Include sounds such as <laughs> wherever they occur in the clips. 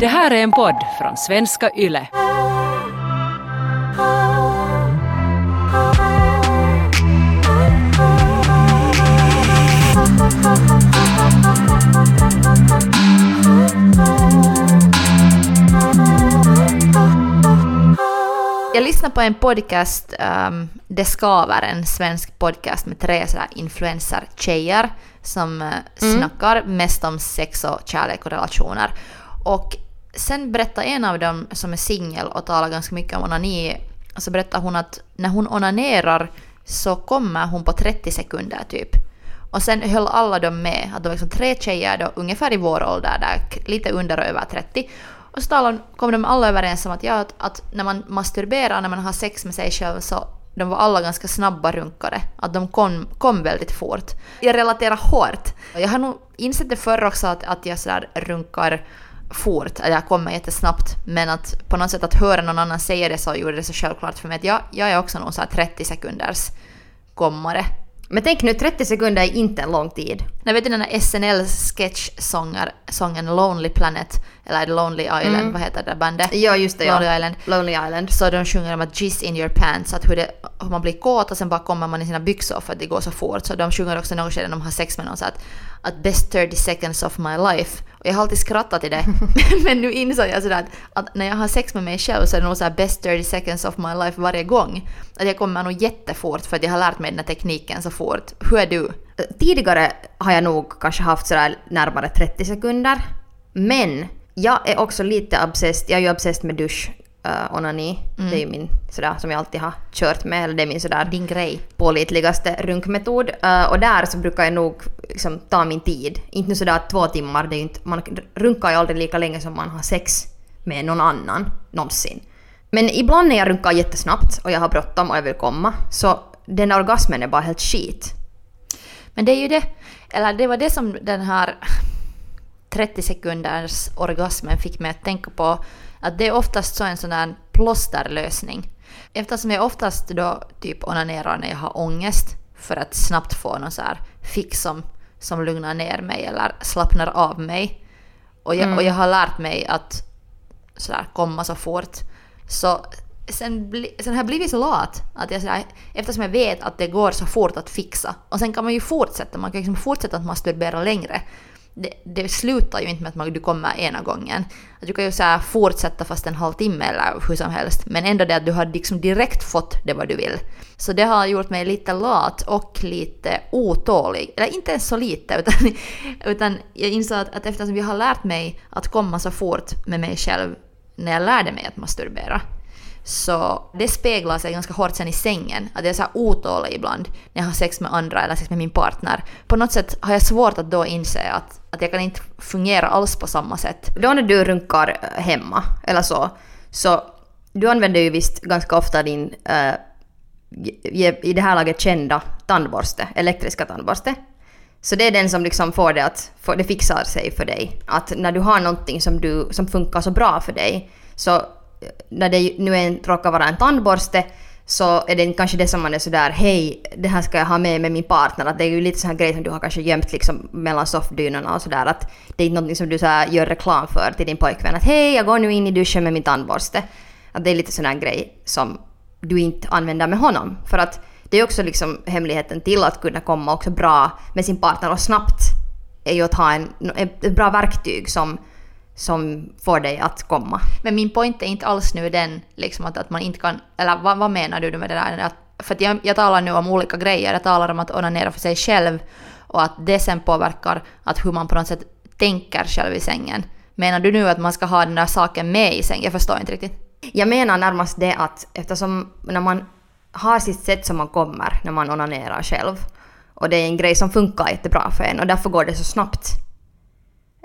Det här är en podd från svenska YLE. Jag lyssnade på en podcast, um, Det skaver, en svensk podcast med tre influencer-tjejer som uh, snackar mest om sex och kärlek och relationer. Och sen berättar en av dem som är singel och talar ganska mycket om onani, så berättar hon att när hon onanerar så kommer hon på 30 sekunder typ. Och sen höll alla dem med, att de var liksom tre tjejer då, ungefär i vår ålder, där, lite under och över 30. Och så talade, kom de alla överens om att, ja, att, att när man masturberar, när man har sex med sig själv så de var alla ganska snabba runkare. Att de kom, kom väldigt fort. Jag relaterar hårt. Jag har nog insett det förr också att, att jag sådär runkar fort, jag kommer jättesnabbt. Men att på något sätt att höra någon annan säga det så gjorde det så självklart för mig att jag, jag är också någon så 30 sekunders kommare. Men tänk nu, 30 sekunder är inte en lång tid. Jag vet den här SNL-sketch-sången Lonely Planet, eller Lonely Island, mm. vad heter det bandet? Ja, just det. Lonely ja. Island. Lonely Island. Så de sjunger om att jizz in your pants, att hur, det, hur man blir kåt och sen bara kommer man i sina byxor för att det går så fort. Så de sjunger också något skede när de har sex med någon så att, att best 30 seconds of my life. Och jag har alltid skrattat till det. <laughs> Men nu insåg jag sådär att, att, när jag har sex med mig själv så är det nog såhär best 30 seconds of my life varje gång. Att jag kommer nog jättefort för att jag har lärt mig den här tekniken så fort. Hur är du? Tidigare har jag nog kanske haft sådär närmare 30 sekunder. Men jag är också lite obsessed, jag är ju obsessed med dusch uh, onani. Mm. Det är ju min sådär som jag alltid har kört med, eller det är min sådär Din grej. pålitligaste runkmetod. Uh, och där så brukar jag nog liksom ta min tid. Inte sådär två timmar, det är inte, man runkar ju aldrig lika länge som man har sex med någon annan någonsin. Men ibland när jag runkar jättesnabbt och jag har bråttom och jag vill komma så den orgasmen är bara helt skit. Men det är ju det, eller det var det som den här 30 sekunders orgasmen fick mig att tänka på att det är oftast så en sån där plåsterlösning. Eftersom jag oftast då typ onanerar när jag har ångest för att snabbt få någon så här fix som, som lugnar ner mig eller slappnar av mig. Och jag, mm. och jag har lärt mig att sådär komma så fort. Så sen, bli, sen har jag blivit så lat att jag sådär, eftersom jag vet att det går så fort att fixa. Och sen kan man ju fortsätta, man kan liksom fortsätta att masturbera längre det, det, slutar ju inte med att man, du kommer ena gången. Att du kan ju så fortsätta fast en halvtimme eller hur som helst, men ändå det att du har liksom direkt fått det vad du vill. Så det har gjort mig lite lat och lite otålig. Eller inte ens så lite, <laughs> utan, utan jag insåg att, att eftersom jag har lärt mig att komma så fort med mig själv när jag lärde mig att masturbera, så det speglar sig ganska hårt sen i sängen. Att jag är så här otålig ibland när jag har sex med andra eller sex med min partner. På något sätt har jag svårt att då inse att, att jag kan inte fungera alls på samma sätt. Då när du runkar eh, hemma eller så, så du använder ju visst ganska ofta din äh, i det här laget kända tandborste, elektriska tandborste. Så det är den som liksom får det att får, det fixar sig för dig. Att när du har någonting som, du, som funkar så bra för dig så när det nu en, råkar vara en tandborste så är det kanske det som man är sådär hej, det här ska jag ha med med min partner. Att det är ju lite sån här grej som du har kanske gömt liksom mellan soffdynorna och sådär. Att det är inte någonting som du så gör reklam för till din pojkvän. Att hej, jag går nu in i duschen med min tandborste. Att det är lite sån här grej som du inte använder med honom. För att det är också liksom hemligheten till att kunna komma också bra med sin partner och snabbt är ju att ha en, ett bra verktyg som som får dig att komma. Men min point är inte alls nu den liksom att, att man inte kan, eller vad, vad menar du med det där? Att, för att jag, jag talar nu om olika grejer, jag talar om att onanera för sig själv och att det sen påverkar att hur man på något sätt tänker själv i sängen. Menar du nu att man ska ha den där saken med i sängen? Jag förstår inte riktigt. Jag menar närmast det att eftersom när man har sitt sätt som man kommer när man onanerar själv och det är en grej som funkar jättebra för en och därför går det så snabbt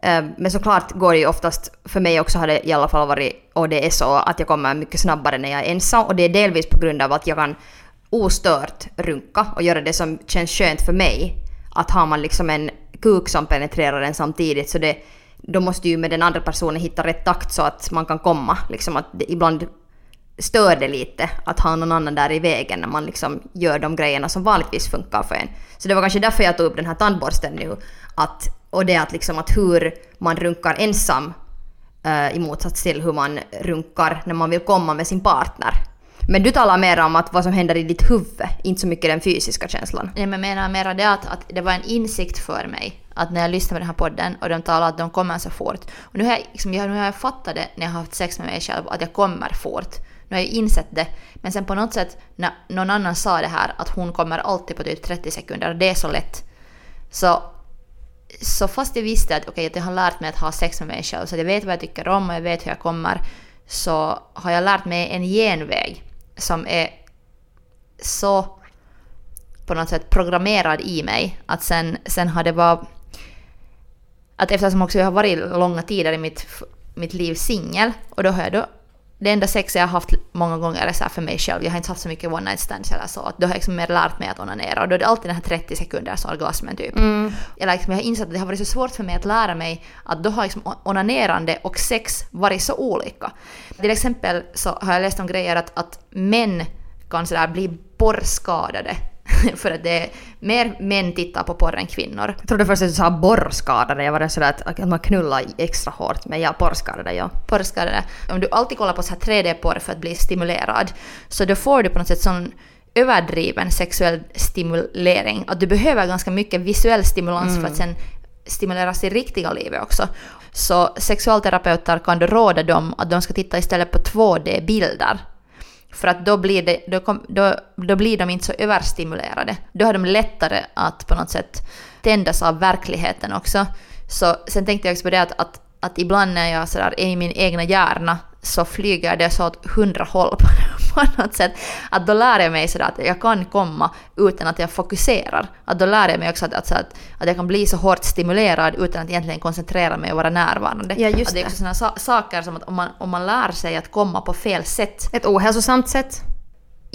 Ehm, men såklart går det ju oftast, för mig också har det i alla fall varit, och det är så, att jag kommer mycket snabbare när jag är ensam. Och det är delvis på grund av att jag kan ostört runka och göra det som känns skönt för mig. Att har man liksom en kuk som penetrerar en samtidigt så det, då måste ju med den andra personen hitta rätt takt så att man kan komma. Liksom att det, ibland stör det lite att ha någon annan där i vägen när man liksom gör de grejerna som vanligtvis funkar för en. Så det var kanske därför jag tog upp den här tandborsten nu. Att och det att, liksom att hur man runkar ensam eh, i motsats till hur man runkar när man vill komma med sin partner. Men du talar mer om att vad som händer i ditt huvud, inte så mycket den fysiska känslan. Nej, men jag menar mer det att, att det var en insikt för mig att när jag lyssnade på den här podden och de talade att de kommer så fort. Och nu har jag, liksom, jag, nu har jag fattat det när jag har haft sex med mig själv att jag kommer fort. Nu har jag insett det. Men sen på något sätt när någon annan sa det här att hon kommer alltid på typ 30 sekunder och det är så lätt. Så, så fast jag visste att, okay, att jag har lärt mig att ha sex med mig själv så att jag vet vad jag tycker om och jag vet hur jag kommer så har jag lärt mig en genväg som är så på något sätt programmerad i mig att sen, sen har det bara... att eftersom också jag har varit långa tider i mitt, mitt liv singel och då har jag då det enda sex jag har haft många gånger är så för mig själv. Jag har inte haft så mycket one night stands eller så. Då har jag liksom mer lärt mig att onanera och då är det alltid den här 30 sekunders orgasmen typ. Mm. Eller liksom jag har insett att det har varit så svårt för mig att lära mig att då har liksom onanerande och sex varit så olika. Till exempel så har jag läst om grejer att, att män kan sådär bli borrskadade <laughs> för att det är mer män tittar på porr än kvinnor. Jag trodde först att du sa borrskadade, jag var sådär att, att man knullar extra hårt, men ja, porrskadade ja. Porrskadade. Om du alltid kollar på så här 3D-porr för att bli stimulerad, så då får du på något sätt sån överdriven sexuell stimulering, att du behöver ganska mycket visuell stimulans mm. för att sen stimuleras i riktiga livet också. Så sexualterapeuter kan du råda dem att de ska titta istället på 2D-bilder för att då blir, det, då, kom, då, då blir de inte så överstimulerade. Då har de lättare att på något sätt tändas av verkligheten också. Så sen tänkte jag också på det att, att, att ibland när jag sådär är i min egna hjärna så flyger det så åt hundra håll på <laughs> något sätt. Att då lär jag mig sådär att jag kan komma utan att jag fokuserar. Att då lär jag mig också att, att, att, att jag kan bli så hårt stimulerad utan att egentligen koncentrera mig och vara närvarande. Ja, just att det är också sådana sa saker som att om man, om man lär sig att komma på fel sätt. Ett ohälsosamt sätt.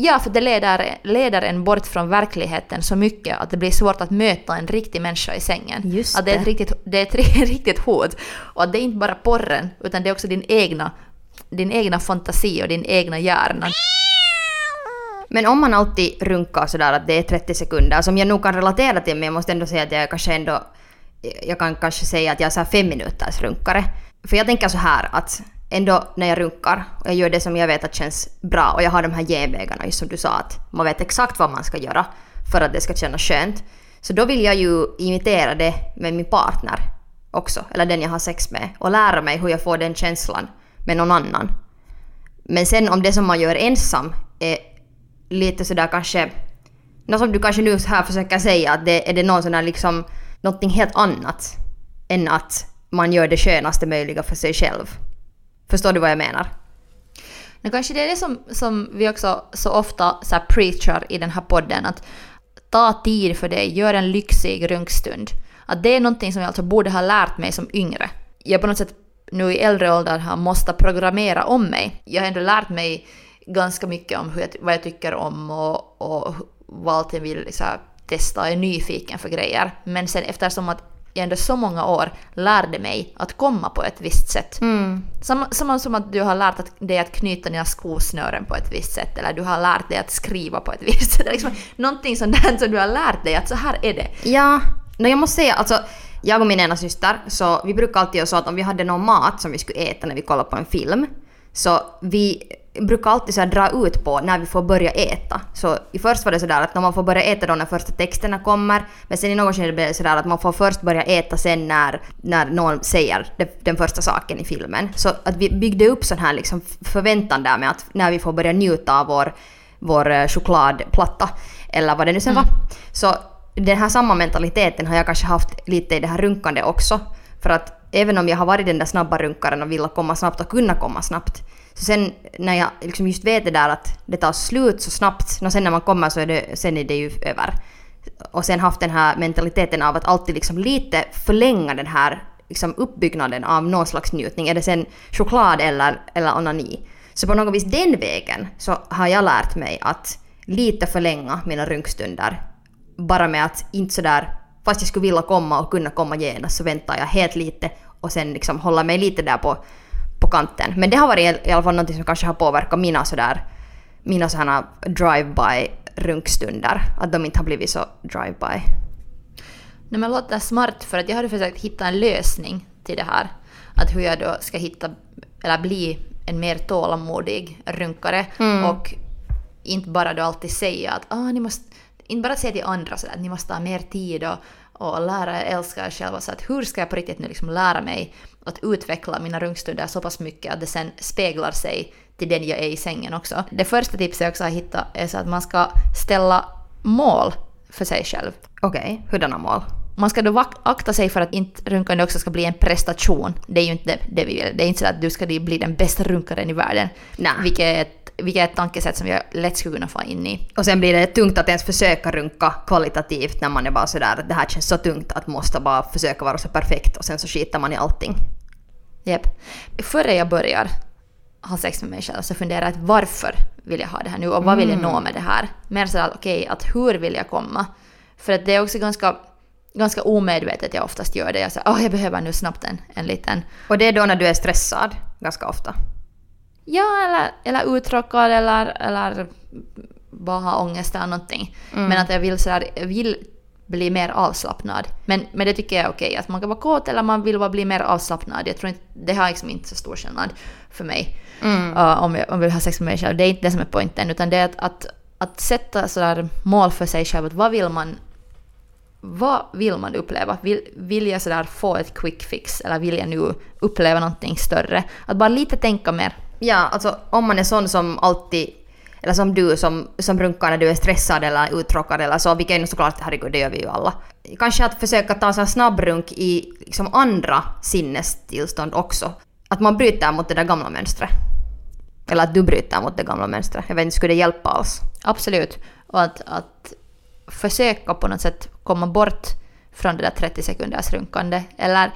Ja, för det leder, leder en bort från verkligheten så mycket att det blir svårt att möta en riktig människa i sängen. Just att det är ett riktigt, det är ett <laughs> riktigt hot. Och att det är inte bara porren, utan det är också din egna din egna fantasi och din egna hjärna. Men om man alltid runkar sådär att det är 30 sekunder, som jag nog kan relatera till, men jag måste ändå säga att jag kanske ändå... Jag kan kanske säga att jag är så här fem minuters runkare. För jag tänker så här att ändå när jag runkar och jag gör det som jag vet att känns bra och jag har de här genvägarna, just som du sa att man vet exakt vad man ska göra för att det ska kännas skönt. Så då vill jag ju imitera det med min partner också, eller den jag har sex med och lära mig hur jag får den känslan med någon annan. Men sen om det som man gör ensam är lite sådär kanske, något som du kanske nu här försöker säga, att det är det någon sån där liksom, någonting helt annat än att man gör det skönaste möjliga för sig själv. Förstår du vad jag menar? Men kanske det är det som, som vi också så ofta så här preachar i den här podden, att ta tid för dig, gör en lyxig runkstund. Att det är någonting som jag alltså borde ha lärt mig som yngre. Jag på något sätt nu i äldre ålder har måste programmera om mig. Jag har ändå lärt mig ganska mycket om hur jag, vad jag tycker om och, och vad allt jag vill liksom, testa och är nyfiken för grejer. Men sen eftersom att jag ändå så många år lärde mig att komma på ett visst sätt. Mm. Samma, samma som att du har lärt dig att knyta dina skosnören på ett visst sätt eller du har lärt dig att skriva på ett <laughs> visst sätt. Liksom, någonting sånt där som du har lärt dig att så här är det. Ja, no, jag måste säga alltså jag och min ena syster, så vi brukar alltid göra så att om vi hade någon mat som vi skulle äta när vi kollar på en film, så vi brukar alltid så dra ut på när vi får börja äta. Så i först var det sådär att när man får börja äta då när första texterna kommer, men sen i något skede blev det sådär att man får först börja äta sen när, när någon säger den första saken i filmen. Så att vi byggde upp sån här liksom förväntan där med att när vi får börja njuta av vår, vår eh, chokladplatta, eller vad det nu sen mm. var. Så den här samma mentaliteten har jag kanske haft lite i det här runkande också. För att även om jag har varit den där snabba runkaren och vill komma snabbt och kunna komma snabbt. Så sen när jag liksom just vet det där att det tar slut så snabbt, och sen när man kommer så är det, sen är det ju över. Och sen haft den här mentaliteten av att alltid liksom lite förlänga den här liksom uppbyggnaden av någon slags njutning. Är det sen choklad eller, eller onani. Så på något vis den vägen så har jag lärt mig att lite förlänga mina runkstunder bara med att inte sådär, fast jag skulle vilja komma och kunna komma genast så väntar jag helt lite och sen liksom hålla mig lite där på, på kanten. Men det har varit i alla fall något som kanske har påverkat mina sådär, mina sådana drive-by runkstunder. Att de inte har blivit så drive-by. Nej men låter smart för att jag hade försökt hitta en lösning till det här. att hur jag då ska hitta, eller bli en mer tålamodig runkare och inte bara då alltid säga att ah, ni måste, inte bara säga till andra sådär att ni måste ha mer tid och, och lära er älska er själva. Så att hur ska jag på riktigt nu liksom lära mig att utveckla mina rungstunder så pass mycket att det sen speglar sig till den jag är i sängen också. Det första tipset jag också har hittat är så att man ska ställa mål för sig själv. Okej, hurdana mål? Man ska då akta sig för att inte runkande också ska bli en prestation. Det är ju inte det, det vi vill. Det är inte så att du ska bli den bästa runkaren i världen. Nej. Vilket är ett, vilket är ett tankesätt som jag lätt skulle kunna få in i. Och sen blir det tungt att ens försöka runka kvalitativt när man är bara sådär att det här känns så tungt att måste bara försöka vara så perfekt och sen så skitar man i allting. Japp. Före jag börjar ha sex med mig själv så funderar jag att varför vill jag ha det här nu och vad vill jag nå med det här? Mer sådär okej, att hur vill jag komma? För att det är också ganska, ganska omedvetet jag oftast gör det. Jag säger åh jag behöver nu snabbt en, en liten Och det är då när du är stressad, ganska ofta. Ja, eller, eller uttråkad eller, eller bara ha ångest eller någonting. Men att jag vill, sådär, jag vill bli mer avslappnad. Men, men det tycker jag är okej. Att man kan vara kåt eller man vill bara bli mer avslappnad. Jag tror inte, det har liksom inte så stor skillnad för mig. Uh, om, jag, om jag vill ha sex med mig själv. Det är inte det som är poängen. Utan det är att, att, att sätta sådär mål för sig själv. Att vad vill man vad vill man uppleva? Vill, vill jag sådär få ett quick fix eller vill jag nu uppleva någonting större? Att bara lite tänka mer. Ja, alltså om man är sån som alltid, eller som du som, som runkar när du är stressad eller uttråkad eller så, vilket är ju såklart, herregud det gör vi ju alla. Kanske att försöka ta en snabbrunk i liksom andra sinnestillstånd också. Att man bryter mot det där gamla mönstret. Eller att du bryter mot det gamla mönstret. Jag vet inte, skulle det hjälpa alls? Absolut. Och att, att försöka på något sätt komma bort från det där 30 sekunders runkande. Eller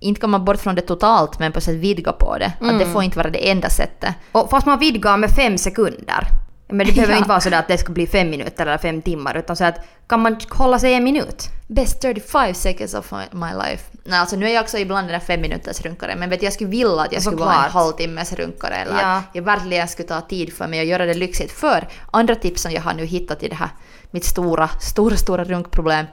inte komma bort från det totalt, men på sätt vidga på det. Att det får inte vara det enda sättet. Och fast man vidgar med fem sekunder. Men det behöver <laughs> Ja. inte vara så att det ska bli fem minuter eller fem timmar, utan så att kan man hålla sig en minut? Best 35 seconds of my, life. Nej, alltså nu är jag också ibland den där fem minuters runkare, men vet jag skulle vilja att jag skulle vara en halvtimmes runkare eller Ja. jag verkligen skulle ta tid för mig och göra det lyxigt. För andra tips som jag har nu hittat i det här, mitt stora, stora, stora runkproblem,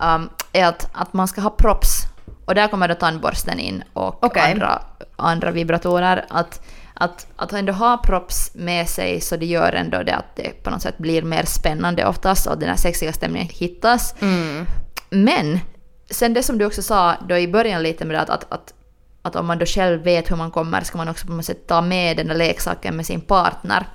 um, är att, att man ska ha props. Och där kommer då tandborsten in och Okej. andra, andra vibratorer. Att, att, att ändå ha props med sig så det gör ändå det att det på något sätt blir mer spännande oftast och den här sexiga stämningen hittas. Men sen det som du också sa då i början lite med det att, att, att, att om man då själv vet hur man kommer ska man också på något sätt ta med den där leksaken med sin partner.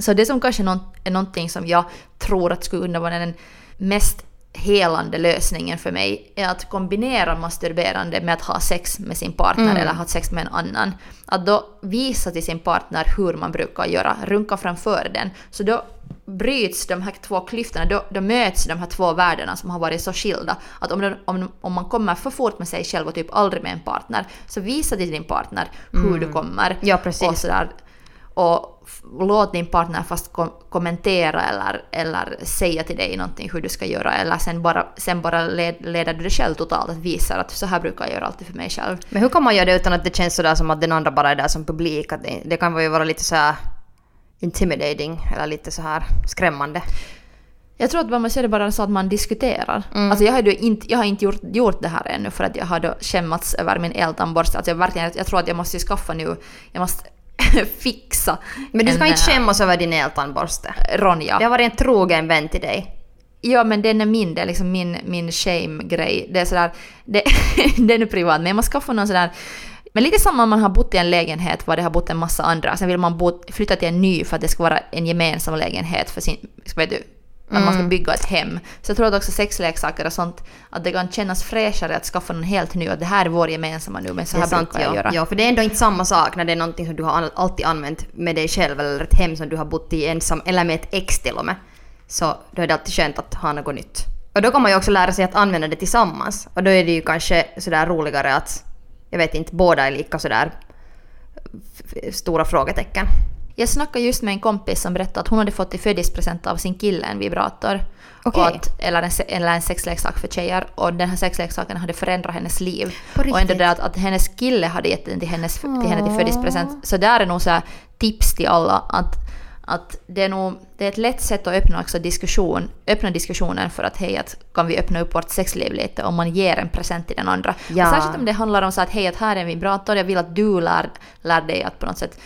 Så det som kanske är någonting som jag tror att skulle kunna vara den mest helande lösningen för mig är att kombinera masturberande med att ha sex med sin partner eller ha sex med en annan. Att då visa till sin partner hur man brukar göra, runka framför den. Så då bryts de här två klyftorna, då, då möts de här två världarna som har varit så skilda. Att om, de, om, om man kommer för fort med sig själv och typ aldrig med en partner, så visa till din partner hur du kommer. Ja, precis. Och sådär, och låt din partner fast kom- kommentera eller, eller säga till dig någonting hur du ska göra eller sen bara, sen bara led, leder du dig själv totalt att visa att så här brukar jag göra alltid för mig själv. Men hur kan man göra det utan att det känns sådär som att den andra bara är där som publik? Att det, det kan ju vara lite så här intimidating eller lite så här skrämmande. Jag tror att man måste göra det bara så att man diskuterar. Alltså jag har, inte, jag har inte gjort, gjort det här ännu för att jag har då skämmats över min eltandborste. Alltså jag, verkligen, jag tror att jag måste skaffa nu, jag måste <laughs> fixa Men du ska en, inte äh, skämmas över din eltandborste. Ronja. Det har varit en trogen vän till dig. Ja men den är min, det är liksom min, min shame-grej. Det är sådär, det, <laughs> den är privat men man skaffar någon sådär men lite samma om man har bott i en lägenhet var det har bott en massa andra. Sen vill man bo, flytta till en ny för att det ska vara en gemensam lägenhet för sin, vet du, att man ska bygga ett hem. Så jag tror att också sexleksaker och sånt, att det kan kännas fräschare att skaffa någon helt ny och det här är vår gemensamma nu men så här är sant, brukar jag ja. göra. ja. För det är ändå inte samma sak när det är någonting som du har alltid använt med dig själv eller ett hem som du har bott i ensam eller med ett ex till och med. Så då är det alltid skönt att ha något nytt. Och då kan man ju också lära sig att använda det tillsammans. Och då är det ju kanske sådär roligare att, jag vet inte, båda är lika sådär stora frågetecken. Jag snackade just med en kompis som berättade att hon hade fått i födelsedagspresent av sin kille en vibrator. Och att, eller, en, eller en sexleksak för tjejer. Och den här sexleksaken hade förändrat hennes liv. Och ändå det att, att hennes kille hade gett den till, hennes, till henne till födelsedagspresent. Så där är nog så tips till alla att, att det är nog det är ett lätt sätt att öppna också diskussion, öppna diskussionen för att hej, att kan vi öppna upp vårt sexliv lite om man ger en present till den andra. Ja. Och särskilt om det handlar om så att hej, att här är en vibrator, jag vill att du lär, lär dig att på något sätt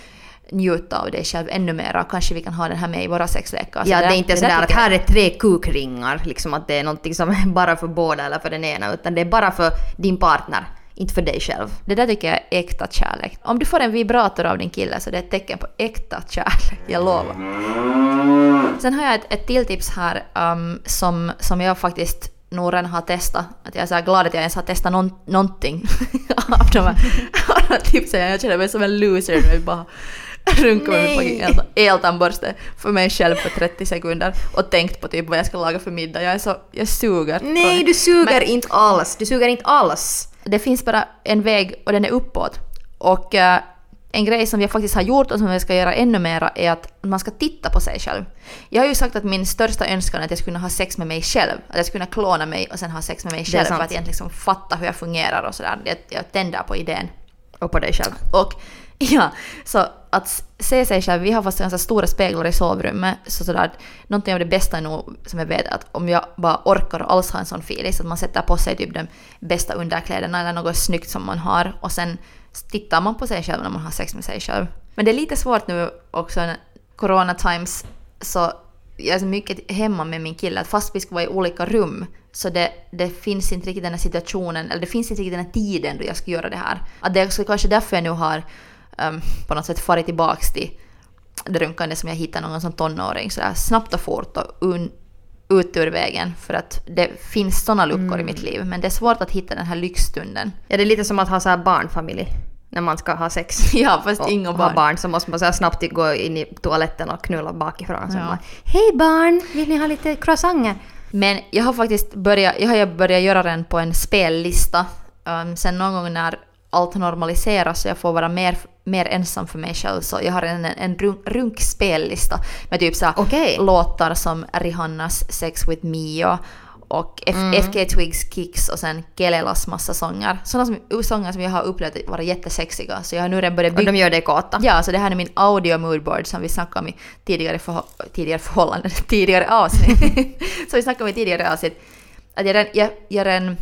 njuta av dig själv ännu mer och kanske vi kan ha den här med i våra sexlekar. Ja, det är inte där sådär att här är tre kukringar, liksom att det är någonting som är bara för båda eller för den ena, utan det är bara för din partner, inte för dig själv. Det där tycker jag är äkta kärlek. Om du får en vibrator av din kille så det är ett tecken på äkta kärlek, jag lovar. Sen har jag ett, ett till tips här um, som, som jag faktiskt nog redan har testat. Att jag är så glad att jag ens har testat någon, någonting <laughs> av de här, tipsen. Jag känner mig som en loser jag bara runkar med min fucking el- eltandborste för mig själv för 30 sekunder och tänkt på typ vad jag ska laga för middag. Jag är så, jag suger. Nej, du suger inte alls! Du suger inte alls! det finns bara en väg och den är uppåt. Och eh, en grej som jag faktiskt har gjort och som jag ska göra ännu mera är att man ska titta på sig själv. Jag har ju sagt att min största önskan är att jag skulle kunna ha sex med mig själv. Att jag skulle kunna klona mig och sen ha sex med mig själv för att egentligen liksom fatta hur jag fungerar och sådär. Jag, jag tänder på idén. Och på dig själv. Och <laughs> ja, så att se sig själv, vi har fast ganska stora speglar i sovrummet, så sådär, någonting av det bästa är nog som jag vet att om jag bara orkar och alls ha en sån feeling så att man sätter på sig typ de bästa underkläderna eller något snyggt som man har och sen tittar man på sig själv när man har sex med sig själv. Men det är lite svårt nu också när corona times så jag är så mycket hemma med min kille att fast vi ska vara i olika rum så det, det finns inte riktigt den här situationen, eller det finns inte riktigt den här tiden då jag ska göra det här. Att det är också kanske därför jag nu har um, på något sätt farit tillbaks till det runkande som jag hittade någon som tonåring sådär snabbt och fort och un, ut ur vägen för att det finns sådana luckor i mitt liv men det är svårt att hitta den här lyxstunden. Ja, det är lite som att ha så här barnfamilj. När man ska ha sex. <laughs> Ja, fast och inga ha barn. barn så måste man så snabbt gå in i toaletten och knulla bakifrån. Och så Ja. bara, Hej barn, vill ni ha lite croissanter? Men jag har faktiskt börjat, jag har börjat göra den på en spellista. Um, sen någon gång när allt normaliseras så jag får vara mer, mer ensam för mig själv så jag har en, en runk, runkspellista med typ såhär Okej. låtar som Rihannas Sex with Me och, och F, Mm. FK Twigs Kicks och sen Kelelas massa sånger. Sådana som, sånger som jag har upplevt vara jättesexiga så jag har nu redan börjat Och bygga de gör dig kåta. Ja, så det här är min audio moodboard som vi snackade om i tidigare, förhå- tidigare förhållanden, <laughs> tidigare avsnitt. <laughs> så vi snackade om i tidigare avsnitt. Att jag, redan- jag, jag, redan-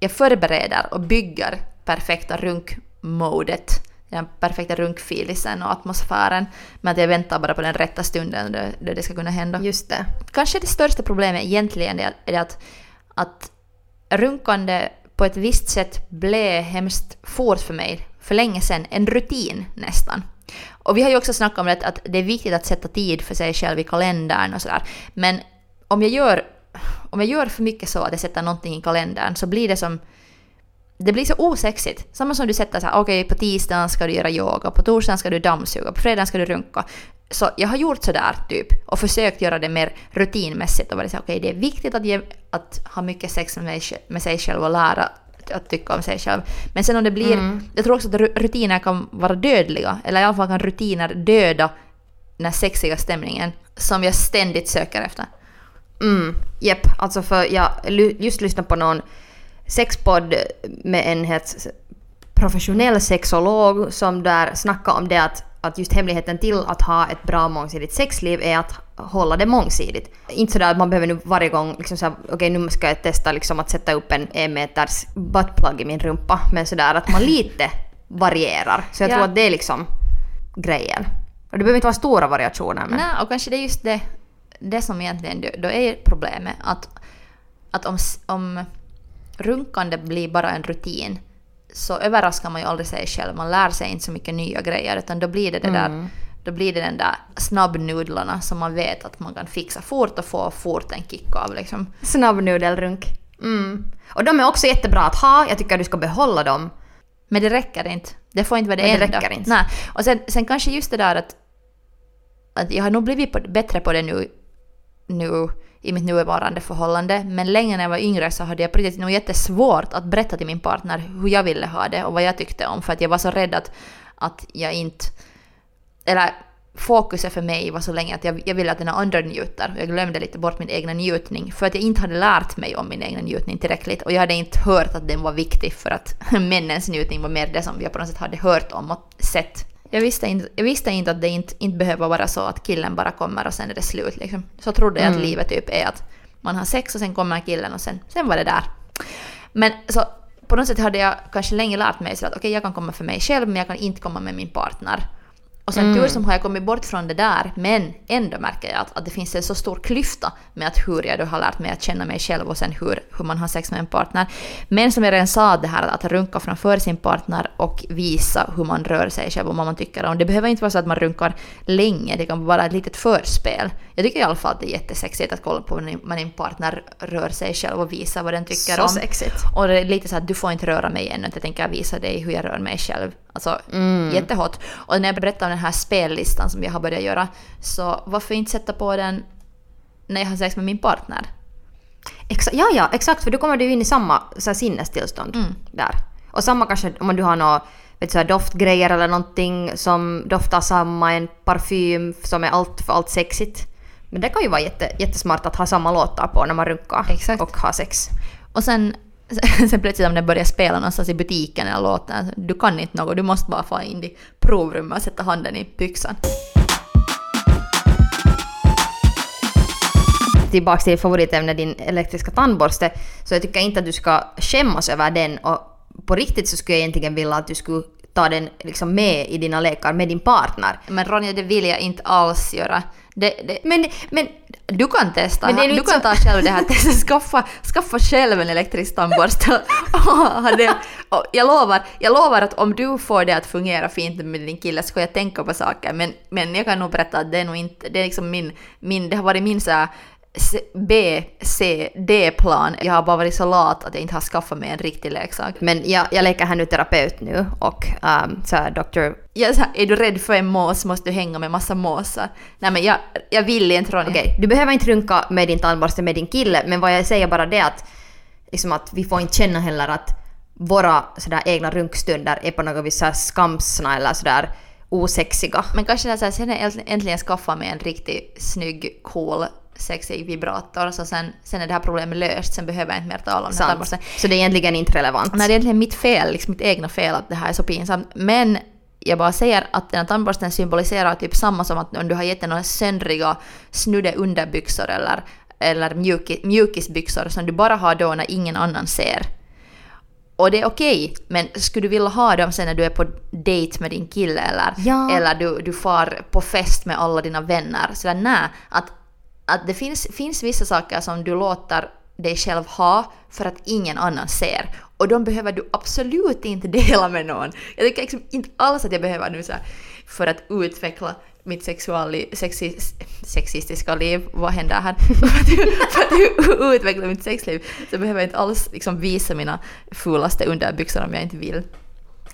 jag förbereder och bygger perfekta runkmodet, den perfekta runkfilisen och atmosfären. Men att jag väntar bara på den rätta stunden då, då det ska kunna hända. Just det. Kanske det största problemet egentligen är är det att, att runkande på ett visst sätt blev hemskt fort för mig för länge sedan, en rutin nästan. Och vi har ju också snackat om det, att det är viktigt att sätta tid för sig själv i kalendern och sådär. Men om jag gör, om jag gör för mycket så att jag sätter någonting i kalendern så blir det som det blir så osexigt. Samma som du sätter så här, okej på tisdagen ska du göra yoga, på torsdagen ska du dammsuga, på fredagen ska du runka. Så jag har gjort sådär typ och försökt göra det mer rutinmässigt och varit så här, okej det är viktigt att, ge, att ha mycket sex med, mig, med sig själv och lära att tycka om sig själv. Men sen om det blir, jag tror också att ru- rutiner kan vara dödliga, eller i alla fall kan rutiner döda den här sexiga stämningen som jag ständigt söker efter. Mm, jepp, alltså för jag just lyssnade på någon sexpodd med en helt professionell sexolog som där snackade om det att, att just hemligheten till att ha ett bra mångsidigt sexliv är att hålla det mångsidigt. Inte sådär att man behöver nu varje gång liksom såhär, okej nu ska jag testa liksom att sätta upp en en meters buttplug i min rumpa, men sådär att man lite varierar. Så jag Ja. tror att det är liksom grejen. Och det behöver inte vara stora variationer men... Nej, och kanske det är just det, det som egentligen då, är problemet. Att, att om, om runkande blir bara en rutin så överraskar man ju aldrig sig själv. Man lär sig inte så mycket nya grejer utan då blir det, det där då blir det den där snabbnudlarna som man vet att man kan fixa fort och få fort en kick av liksom. Snabbnudelrunk. Mm. Och de är också jättebra att ha, jag tycker du ska behålla dem. Men det räcker inte. Det får inte vara det Men det enda. räcker inte. Nej. Och sen, sen kanske just det där att, att jag har nog blivit på, bättre på det nu, nu i mitt nuvarande förhållande. Men länge när jag var yngre så hade jag på riktigt nog jättesvårt att berätta till min partner hur jag ville ha det och vad jag tyckte om. För att jag var så rädd att, att jag inte... Eller fokuset för mig var så länge att jag, jag ville att den andra njuter. Jag glömde lite bort min egna njutning. För att jag inte hade lärt mig om min egna njutning tillräckligt. Och jag hade inte hört att den var viktig för att <laughs> männens njutning var mer det som jag på något sätt hade hört om och sett jag visste, inte, jag visste inte att det inte, inte behöver vara så att killen bara kommer och sen är det slut. Liksom. Så trodde jag att livet typ är att man har sex och sen kommer killen och sen, sen var det där. Men så på något sätt hade jag kanske länge lärt mig så att okej, okay, jag kan komma för mig själv men jag kan inte komma med min partner. Och sen tur som har jag kommit bort från det där, men ändå märker jag att, att det finns en så stor klyfta med att hur jag då har lärt mig att känna mig själv och sen hur, hur man har sex med en partner. Men som jag redan sa, det här att runka framför sin partner och visa hur man rör sig själv och vad man tycker om. Det behöver inte vara så att man runkar länge, det kan vara ett litet förspel. Jag tycker i alla fall att det är jättesexigt att kolla på när en partner rör sig själv och visar vad den tycker Så om. sexigt. Och det är lite så att du får inte röra mig ännu, jag tänker visa dig hur jag rör mig själv. Alltså Mm. jättehot. Och när jag berättar om den här spellistan som jag har börjat göra, så varför inte sätta på den när jag har sex med min partner? Exa- ja, ja, exakt, för då kommer du in i samma så här, sinnestillstånd där. Och samma kanske om du har några vet, du, så doftgrejer eller någonting som doftar samma, en parfym som är allt för allt sexigt. Men det kan ju vara jätte, jättesmart att ha samma låtar på när man runkar Exakt. och har sex. Och sen, sen plötsligt om det börjar spela någonstans i butiken eller låten, du kan inte något, du måste bara få in i provrummet och sätta handen i byxan. Tillbaks till favoritämnet din elektriska tandborste. Så jag tycker inte att du ska skämmas över den och på riktigt så skulle jag egentligen vilja att du skulle ta den liksom med i dina lekar med din partner. Men Ronja, det vill jag inte alls göra. Det, det, Men, men Du kan testa. Men det är du kan så- ta själv det här testet. <laughs> Skaffa, skaffa själv en elektrisk tandborste. <laughs> <laughs> och jag, lovar, jag lovar att om du får det att fungera fint med din kille så ska jag tänka på saker. Men, men jag kan nog berätta att det är nog inte... Det, är liksom min, min, det har varit min så här B, C, D-plan. Jag har bara varit så lat att jag inte har skaffat mig en riktig leksak. Men jag, jag leker här nu terapeut nu och um, så här, doktor... Jag, är så här, är du rädd för en mås måste du hänga med massa måsar. Nej men jag, jag vill inte Ronja. Okej, du behöver inte runka med din tandborste med din kille, men vad jag säger bara det att, liksom att vi får inte känna heller att våra sådär egna runkstunder är på något vis så här skamsna eller sådär osexiga. Men kanske när jag äntligen skaffar mig en riktigt snygg, cool, sexig vibrator så sen, sen är det här problemet löst. Sen behöver jag inte mer tala om den här Sant. tandborsten. Så det är egentligen inte relevant. Nej, det är egentligen mitt fel, liksom mitt egna fel att det här är så pinsamt. Men jag bara säger att den här tandborsten symboliserar typ samma som att om du har gett några söndriga, snudde underbyxor eller, eller mjuki, mjukisbyxor som du bara har då när ingen annan ser. Och det är okej, men skulle du vilja ha dem sen när du är på dejt med din kille eller, Ja. eller du, du far på fest med alla dina vänner? Så där, nej, att, att det finns, finns vissa saker som du låter dig själv ha för att ingen annan ser. Och de behöver du absolut inte <laughs> dela med någon. Jag tycker liksom inte alls att jag behöver nu så här, för att utveckla mitt sexuali, sexi, sexistiska liv, vad händer här? <laughs> för, att, för att <laughs> utveckla mitt sexliv så behöver jag inte alls liksom visa mina fulaste underbyxor om jag inte vill.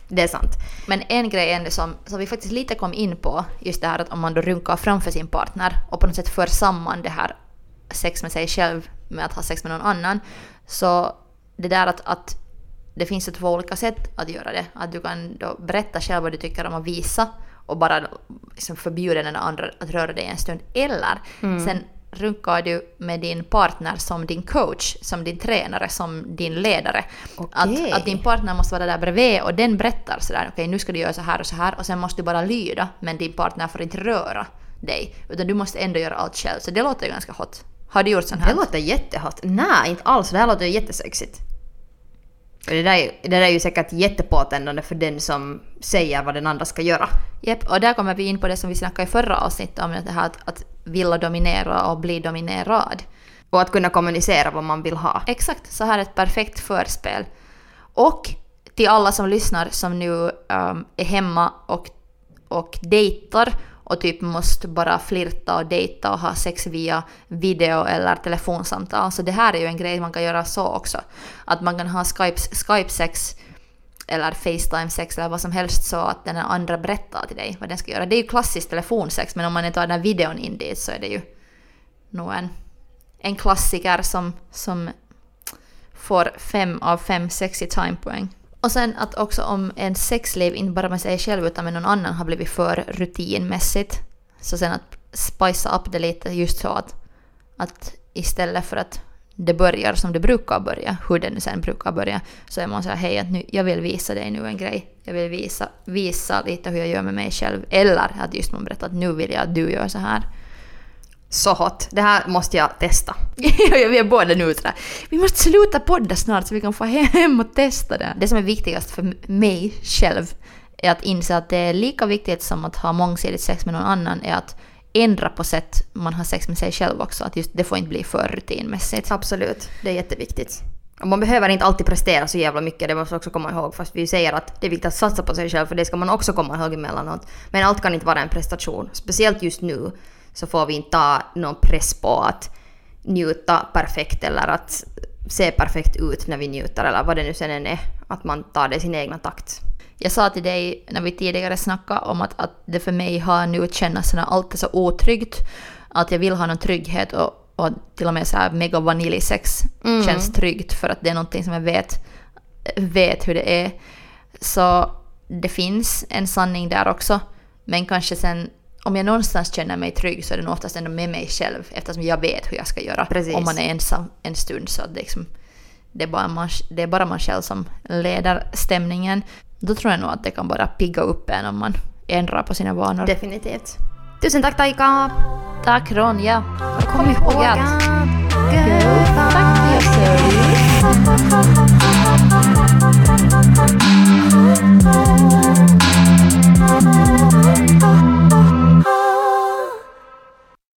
Det är sant. Men en grej ändå som, som vi faktiskt lite kom in på, just det här att om man då runkar framför sin partner och på något sätt för samman det här sex med sig själv med att ha sex med någon annan. Så det där att, att det finns två olika sätt att göra det. Att du kan då berätta själv vad du tycker om att visa och bara liksom förbjuda den andra att röra dig en stund. Eller sen runkar du med din partner som din coach, som din tränare, som din ledare. Okej. Att, att din partner måste vara där bredvid och den berättar sådär okej nu ska du göra så här och så här och sen måste du bara lyda men din partner får inte röra dig utan du måste ändå göra allt själv så det låter ju ganska hot. Har du gjort sånt här? Det låter jättehot. Nej, inte alls. Det här låter ju jättesexigt. Det där, är, det där är ju säkert jättepåtändande för den som säger vad den andra ska göra. Japp, och där kommer vi in på det som vi snackade i förra avsnittet om det här att, att vilja dominera och bli dominerad. Och att kunna kommunicera vad man vill ha. Exakt, så här är ett perfekt förspel. Och till alla som lyssnar som nu um, är hemma och, och dejtar och typ måste bara flirta och dejta och ha sex via video eller telefonsamtal. Så det här är ju en grej man kan göra så också. Att man kan ha Skype, Skype-sex eller Facetime-sex eller vad som helst så att den andra berättar till dig vad den ska göra. Det är ju klassiskt telefonsex men om man inte tar den här videon in dit så är det ju nog en, en klassiker som, som får fem av fem sexy time-poäng. Och sen att också om en sexliv inte bara med sig själv utan med någon annan har blivit för rutinmässigt. Så sen att spicea upp det lite just så att, att istället för att det börjar som det brukar börja, hur det nu sen brukar börja, så är man så här hej att nu, jag vill visa dig nu en grej. Jag vill visa, visa lite hur jag gör med mig själv. Eller att just man berättar att nu vill jag att du gör så här. Så hot. Det här måste jag testa. <laughs> vi är båda nu sådär. Vi måste sluta podda snart så vi kan få <laughs> hem och testa det. Det som är viktigast för mig själv är att inse att det är lika viktigt som att ha mångsidigt sex med någon annan är att ändra på sätt man har sex med sig själv också. Att just det får inte bli för rutinmässigt. Absolut, det är jätteviktigt. Och man behöver inte alltid prestera så jävla mycket, det måste man också komma ihåg. Fast vi säger att det är viktigt att satsa på sig själv, för det ska man också komma ihåg emellanåt. Men allt kan inte vara en prestation. Speciellt just nu så får vi inte ta någon press på att njuta perfekt eller att se perfekt ut när vi njuter eller vad det nu sen än är. Att man tar det i sin egna takt. Jag sa till dig när vi tidigare snackade om att, att det för mig har nu känts allt är så otryggt. Att jag vill ha någon trygghet och, och till och med så här mega vaniljsex mm. känns tryggt för att det är någonting som jag vet, vet hur det är. Så det finns en sanning där också. Men kanske sen om jag någonstans känner mig trygg så är det nog oftast ändå med mig själv eftersom jag vet hur jag ska göra. Precis. Om man är ensam en stund så att det, liksom, det, är bara man, det är bara man själv som leder stämningen. Då tror jag nog att det kan bara pigga upp en om man ändrar på sina vanor. Definitivt. Tusen tack Taika! Tack Ronja! Och kom, ihåg att... Go